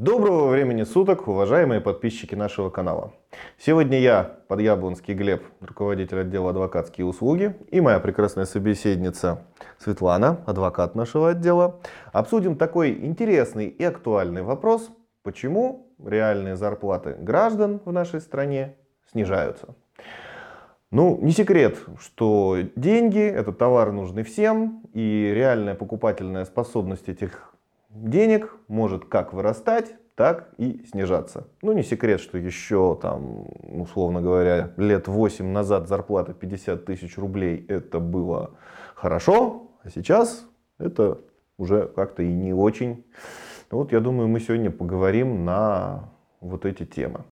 Доброго времени суток, уважаемые подписчики нашего канала. Сегодня я, Подъяблонский Глеб, руководитель отдела адвокатские услуги, и моя прекрасная собеседница Светлана, адвокат нашего отдела, обсудим такой интересный и актуальный вопрос, почему реальные зарплаты граждан в нашей стране снижаются. Ну, не секрет, что деньги – это товар нужный всем, и реальная покупательная способность этих денег может как вырастать, так и снижаться. Ну, не секрет, что еще там, условно говоря, лет 8 назад зарплата 50 тысяч рублей это было хорошо, а сейчас это уже как-то и не очень. Вот я думаю, мы сегодня поговорим на вот эти темы.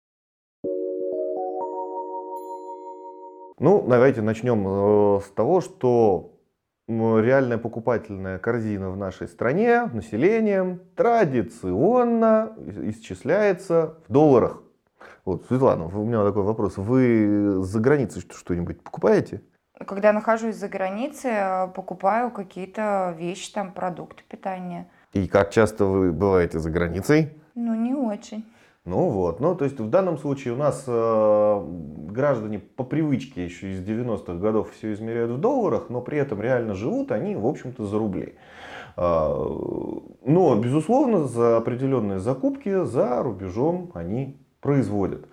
Ну, давайте начнем э, с того, что реальная покупательная корзина в нашей стране населением традиционно исчисляется в долларах. Вот, Светлана, у меня такой вопрос. Вы за границей что-нибудь покупаете? Когда нахожусь за границей, э, покупаю какие-то вещи, там, продукты питания. И как часто вы бываете за границей? Ну, не очень. Ну вот, ну то есть в данном случае у нас э, граждане по привычке еще из 90-х годов все измеряют в долларах, но при этом реально живут они, в общем-то, за рубли. Э, но, безусловно, за определенные закупки за рубежом они производят.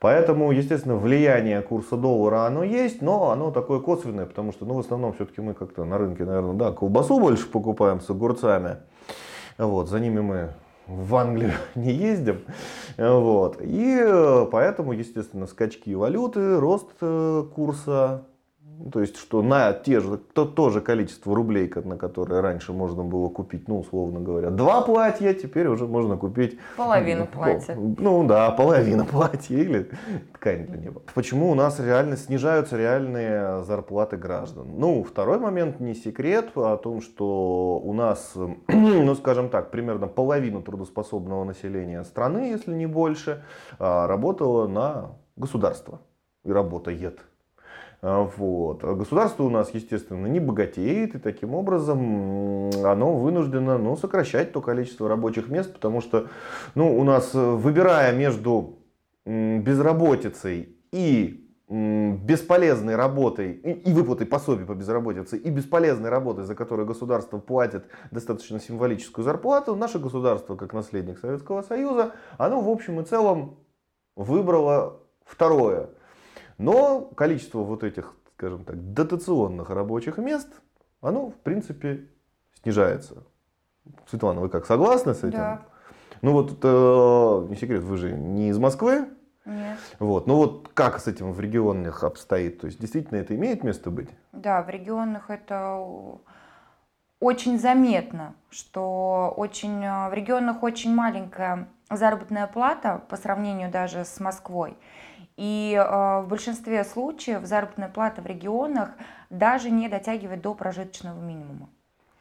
Поэтому, естественно, влияние курса доллара оно есть, но оно такое косвенное, потому что, ну, в основном, все-таки мы как-то на рынке, наверное, да, колбасу больше покупаем с огурцами. Вот, за ними мы в Англию не ездим. Вот. И э, поэтому, естественно, скачки валюты, рост э, курса то есть, что на те же, то, то же количество рублей, на которые раньше можно было купить, ну, условно говоря, два платья, теперь уже можно купить... Половину платья. Ну, да, половина платья или ткань для него. Почему у нас реально снижаются реальные зарплаты граждан? Ну, второй момент, не секрет, о том, что у нас, ну, скажем так, примерно половина трудоспособного населения страны, если не больше, а, работала на государство и работает. А, вот. А государство у нас, естественно, не богатеет, и таким образом оно вынуждено ну, сокращать то количество рабочих мест, потому что ну, у нас, э, выбирая между безработицей и бесполезной работой и выплатой пособий по безработице и бесполезной работой, за которую государство платит достаточно символическую зарплату, наше государство, как наследник Советского Союза, оно в общем и целом выбрало второе. Но количество вот этих, скажем так, дотационных рабочих мест, оно, в принципе, снижается. Светлана, вы как, согласны с этим? Да. Ну вот, это не секрет, вы же не из Москвы. Нет. Вот. Ну вот как с этим в регионах обстоит? То есть действительно это имеет место быть? Да, в регионах это очень заметно, что очень, в регионах очень маленькая заработная плата по сравнению даже с Москвой. И э, в большинстве случаев заработная плата в регионах даже не дотягивает до прожиточного минимума.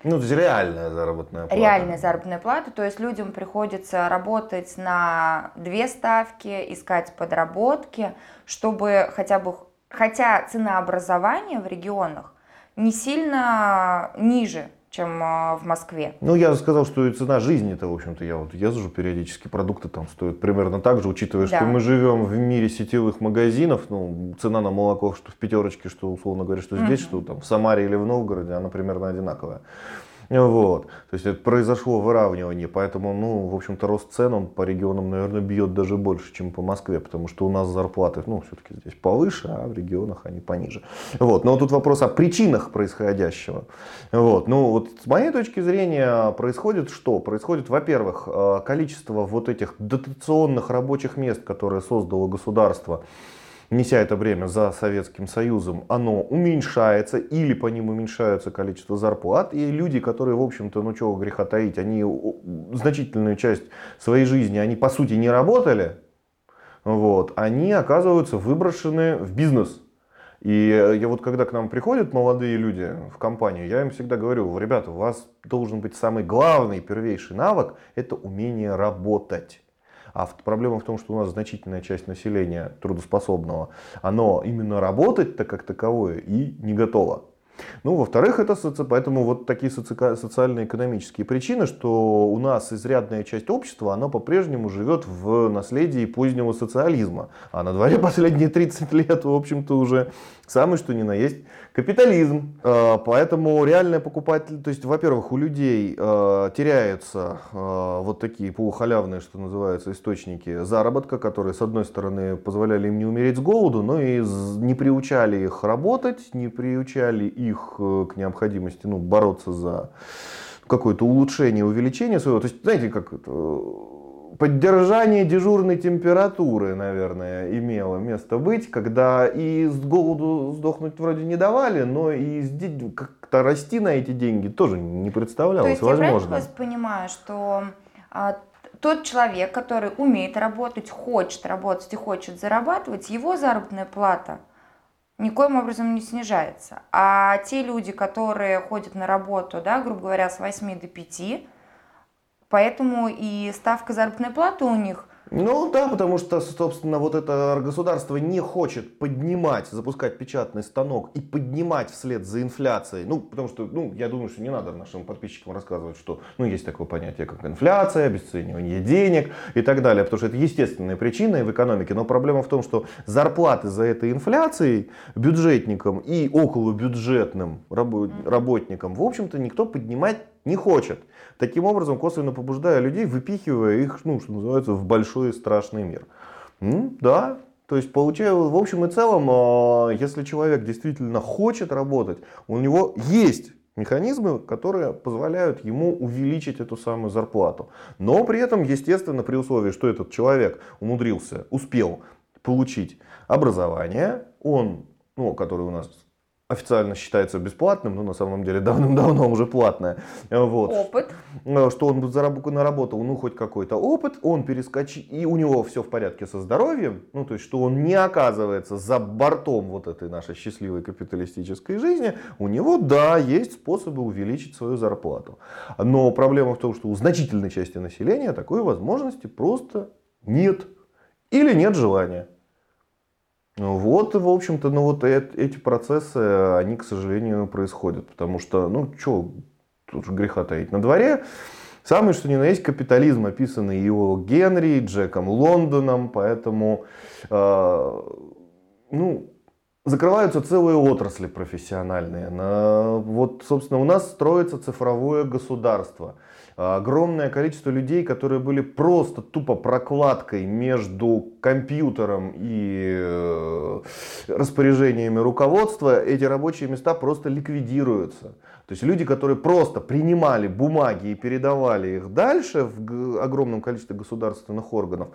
Ну, то есть реальная заработная плата. Реальная заработная плата, то есть людям приходится работать на две ставки, искать подработки, чтобы хотя бы, хотя ценообразование в регионах не сильно ниже, чем а, в Москве. Ну, я сказал, что и цена жизни-то, в общем-то, я вот езжу периодически, продукты там стоят примерно так же, учитывая, да. что мы живем в мире сетевых магазинов, ну, цена на молоко, что в пятерочке, что, условно говоря, что здесь, угу. что там в Самаре или в Новгороде, она примерно одинаковая. Вот. То есть это произошло выравнивание, поэтому, ну, в общем-то, рост цен, он по регионам, наверное, бьет даже больше, чем по Москве, потому что у нас зарплаты, ну, все-таки здесь повыше, а в регионах они пониже. Вот. Но тут вопрос о причинах происходящего. Вот. Ну, вот с моей точки зрения происходит что? Происходит, во-первых, э, количество вот этих дотационных рабочих мест, которые создало государство, неся это бремя за Советским Союзом, оно уменьшается или по ним уменьшается количество зарплат. И люди, которые, в общем-то, ну чего греха таить, они значительную часть своей жизни, они по сути не работали, вот, они оказываются выброшены в бизнес. И я вот когда к нам приходят молодые люди в компанию, я им всегда говорю, ребята, у вас должен быть самый главный, первейший навык, это умение работать. А проблема в том, что у нас значительная часть населения трудоспособного, оно именно работать-то как таковое и не готово. Ну, во-вторых, это соци... поэтому вот такие соци... социально-экономические причины, что у нас изрядная часть общества, она по-прежнему живет в наследии позднего социализма. А на дворе последние 30 лет, в общем-то, уже самый что ни на есть капитализм. А, поэтому реальная покупатель, то есть, во-первых, у людей а, теряются а, вот такие полухалявные, что называется, источники заработка, которые, с одной стороны, позволяли им не умереть с голоду, но и не приучали их работать, не приучали их э, к необходимости ну, бороться за какое-то улучшение, увеличение своего. То есть, знаете, как это, поддержание дежурной температуры, наверное, имело место быть, когда и с голоду сдохнуть вроде не давали, но и как-то расти на эти деньги тоже не представлялось То есть возможно. Я вас понимаю, что а, тот человек, который умеет работать, хочет работать и хочет зарабатывать, его заработная плата никоим образом не снижается. А те люди, которые ходят на работу, да, грубо говоря, с 8 до 5, Поэтому и ставка заработной платы у них ну да, потому что, собственно, вот это государство не хочет поднимать, запускать печатный станок и поднимать вслед за инфляцией. Ну, потому что, ну, я думаю, что не надо нашим подписчикам рассказывать, что, ну, есть такое понятие, как инфляция, обесценивание денег и так далее, потому что это естественные причины в экономике. Но проблема в том, что зарплаты за этой инфляцией бюджетникам и околобюджетным работникам, в общем-то, никто поднимать не хочет. Таким образом, косвенно побуждая людей, выпихивая их, ну, что называется, в большой страшный мир. Ну, да, то есть, получаю, в общем и целом, а, если человек действительно хочет работать, у него есть механизмы, которые позволяют ему увеличить эту самую зарплату. Но при этом, естественно, при условии, что этот человек умудрился, успел получить образование, он, ну, который у нас официально считается бесплатным, но на самом деле давным-давно уже платное. Вот. Опыт. Э, что он наработал, ну, хоть какой-то опыт, он перескочил, и у него все в порядке со здоровьем, ну, то есть, что он не оказывается за бортом вот этой нашей счастливой капиталистической жизни, у него, да, есть способы увеличить свою зарплату. Но проблема в том, что у значительной части населения такой возможности просто нет. Или нет желания. Вот, в общем-то, ну вот эти процессы, они, к сожалению, происходят. Потому что, ну, что тут греха таить. На дворе самый что ни на есть капитализм, описанный его Генри, Джеком Лондоном, поэтому, э, ну, закрываются целые отрасли профессиональные. На, вот, собственно, у нас строится цифровое государство – огромное количество людей, которые были просто тупо прокладкой между компьютером и э, распоряжениями руководства, эти рабочие места просто ликвидируются. То есть люди, которые просто принимали бумаги и передавали их дальше в огромном количестве государственных органов,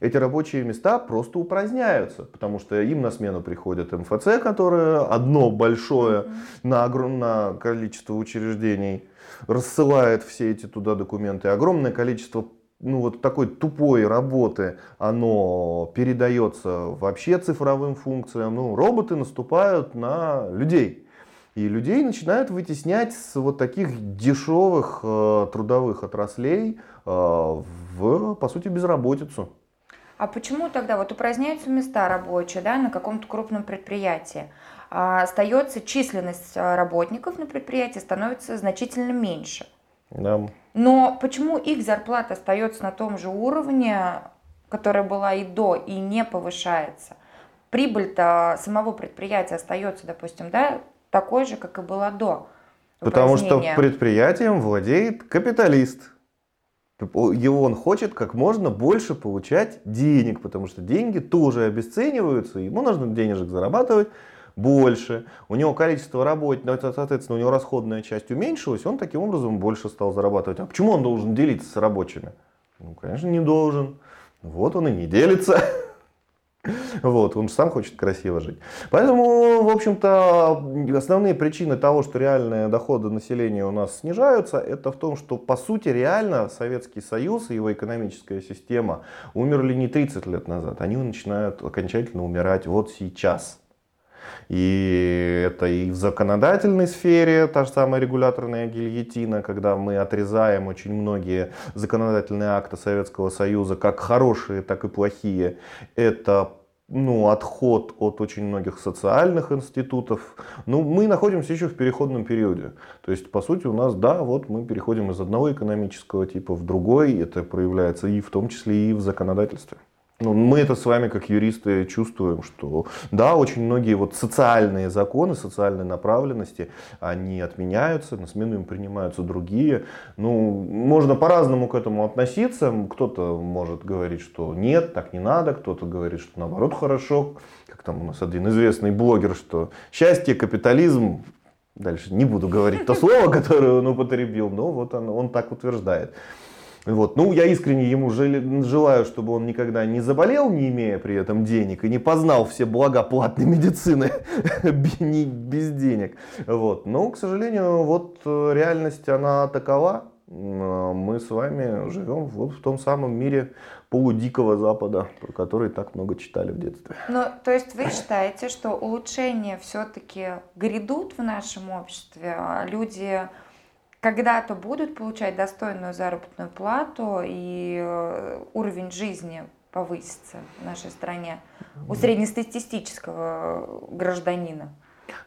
эти рабочие места просто упраздняются, потому что им на смену приходит МФЦ, которое одно большое на огромное количество учреждений рассылает все эти туда документы. Огромное количество ну, вот такой тупой работы, оно передается вообще цифровым функциям. Ну, роботы наступают на людей. И людей начинают вытеснять с вот таких дешевых э, трудовых отраслей э, в, по сути, безработицу. А почему тогда вот упраздняются места рабочие да, на каком-то крупном предприятии? А остается численность а, работников на предприятии становится значительно меньше. Да. Но почему их зарплата остается на том же уровне, которая была и до, и не повышается? Прибыль-то самого предприятия остается, допустим, да, такой же, как и была до. Потому что предприятием владеет капиталист. И он хочет как можно больше получать денег, потому что деньги тоже обесцениваются, ему нужно денежек зарабатывать больше, у него количество работников, соответственно, у него расходная часть уменьшилась, он таким образом больше стал зарабатывать. А почему он должен делиться с рабочими? Ну, конечно, не должен. Вот он и не делится. Вот, он же сам хочет красиво жить. Поэтому, в общем-то, основные причины того, что реальные доходы населения у нас снижаются, это в том, что, по сути, реально Советский Союз и его экономическая система умерли не 30 лет назад, они начинают окончательно умирать вот сейчас. И это и в законодательной сфере, та же самая регуляторная гильотина, когда мы отрезаем очень многие законодательные акты Советского Союза, как хорошие, так и плохие. Это ну, отход от очень многих социальных институтов. Ну, мы находимся еще в переходном периоде. То есть, по сути, у нас, да, вот мы переходим из одного экономического типа в другой. Это проявляется и в том числе и в законодательстве. Ну, мы это с вами, как юристы, чувствуем, что да, очень многие вот социальные законы, социальные направленности, они отменяются, на смену им принимаются другие. Ну, можно по-разному к этому относиться. Кто-то может говорить, что нет, так не надо, кто-то говорит, что наоборот хорошо. Как там у нас один известный блогер, что счастье, капитализм, дальше не буду говорить то слово, которое он употребил, но вот он, он так утверждает. Вот. Ну, я искренне ему желаю, чтобы он никогда не заболел, не имея при этом денег, и не познал все блага платной медицины без денег. Вот. Но, к сожалению, вот э, реальность, она такова. Мы с вами живем вот в том самом мире полудикого Запада, про который так много читали в детстве. Ну, то есть вы считаете, что улучшения все-таки грядут в нашем обществе? Люди когда-то будут получать достойную заработную плату и э, уровень жизни повысится в нашей стране у среднестатистического гражданина?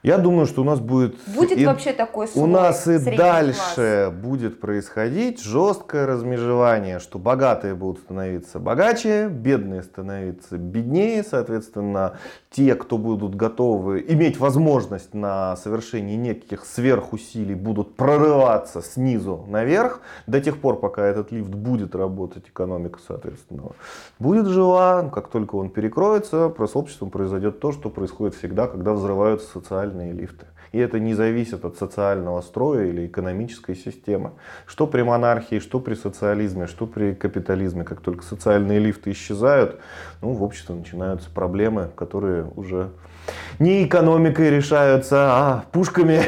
Я думаю, что у нас будет... Будет и, вообще такой слой У нас и дальше класс. будет происходить жесткое размежевание, что богатые будут становиться богаче, бедные становиться беднее, соответственно, те, кто будут готовы иметь возможность на совершение неких сверхусилий, будут прорываться снизу наверх, до тех пор, пока этот лифт будет работать, экономика, соответственно, будет жива, как только он перекроется, с обществом произойдет то, что происходит всегда, когда взрываются социальные лифты. И это не зависит от социального строя или экономической системы. Что при монархии, что при социализме, что при капитализме. Как только социальные лифты исчезают, ну, в обществе начинаются проблемы, которые уже не экономикой решаются, а пушками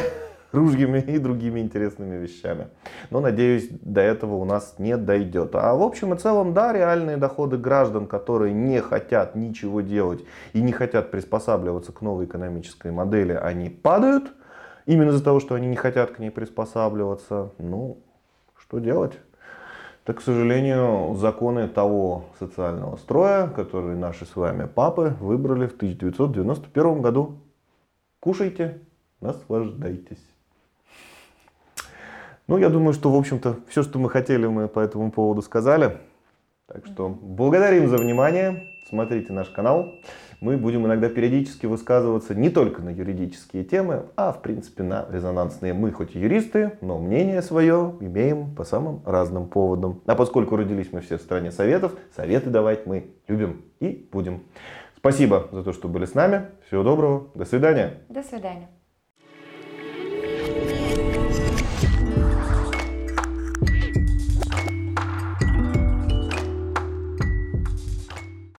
ружьями и другими интересными вещами. Но, надеюсь, до этого у нас не дойдет. А в общем и целом, да, реальные доходы граждан, которые не хотят ничего делать и не хотят приспосабливаться к новой экономической модели, они падают. Именно из-за того, что они не хотят к ней приспосабливаться. Ну, что делать? Так, к сожалению, законы того социального строя, который наши с вами папы выбрали в 1991 году. Кушайте, наслаждайтесь. Ну, я думаю, что, в общем-то, все, что мы хотели, мы по этому поводу сказали. Так что благодарим за внимание. Смотрите наш канал. Мы будем иногда периодически высказываться не только на юридические темы, а в принципе на резонансные. Мы хоть и юристы, но мнение свое имеем по самым разным поводам. А поскольку родились мы все в стране советов, советы давать мы любим и будем. Спасибо за то, что были с нами. Всего доброго. До свидания. До свидания.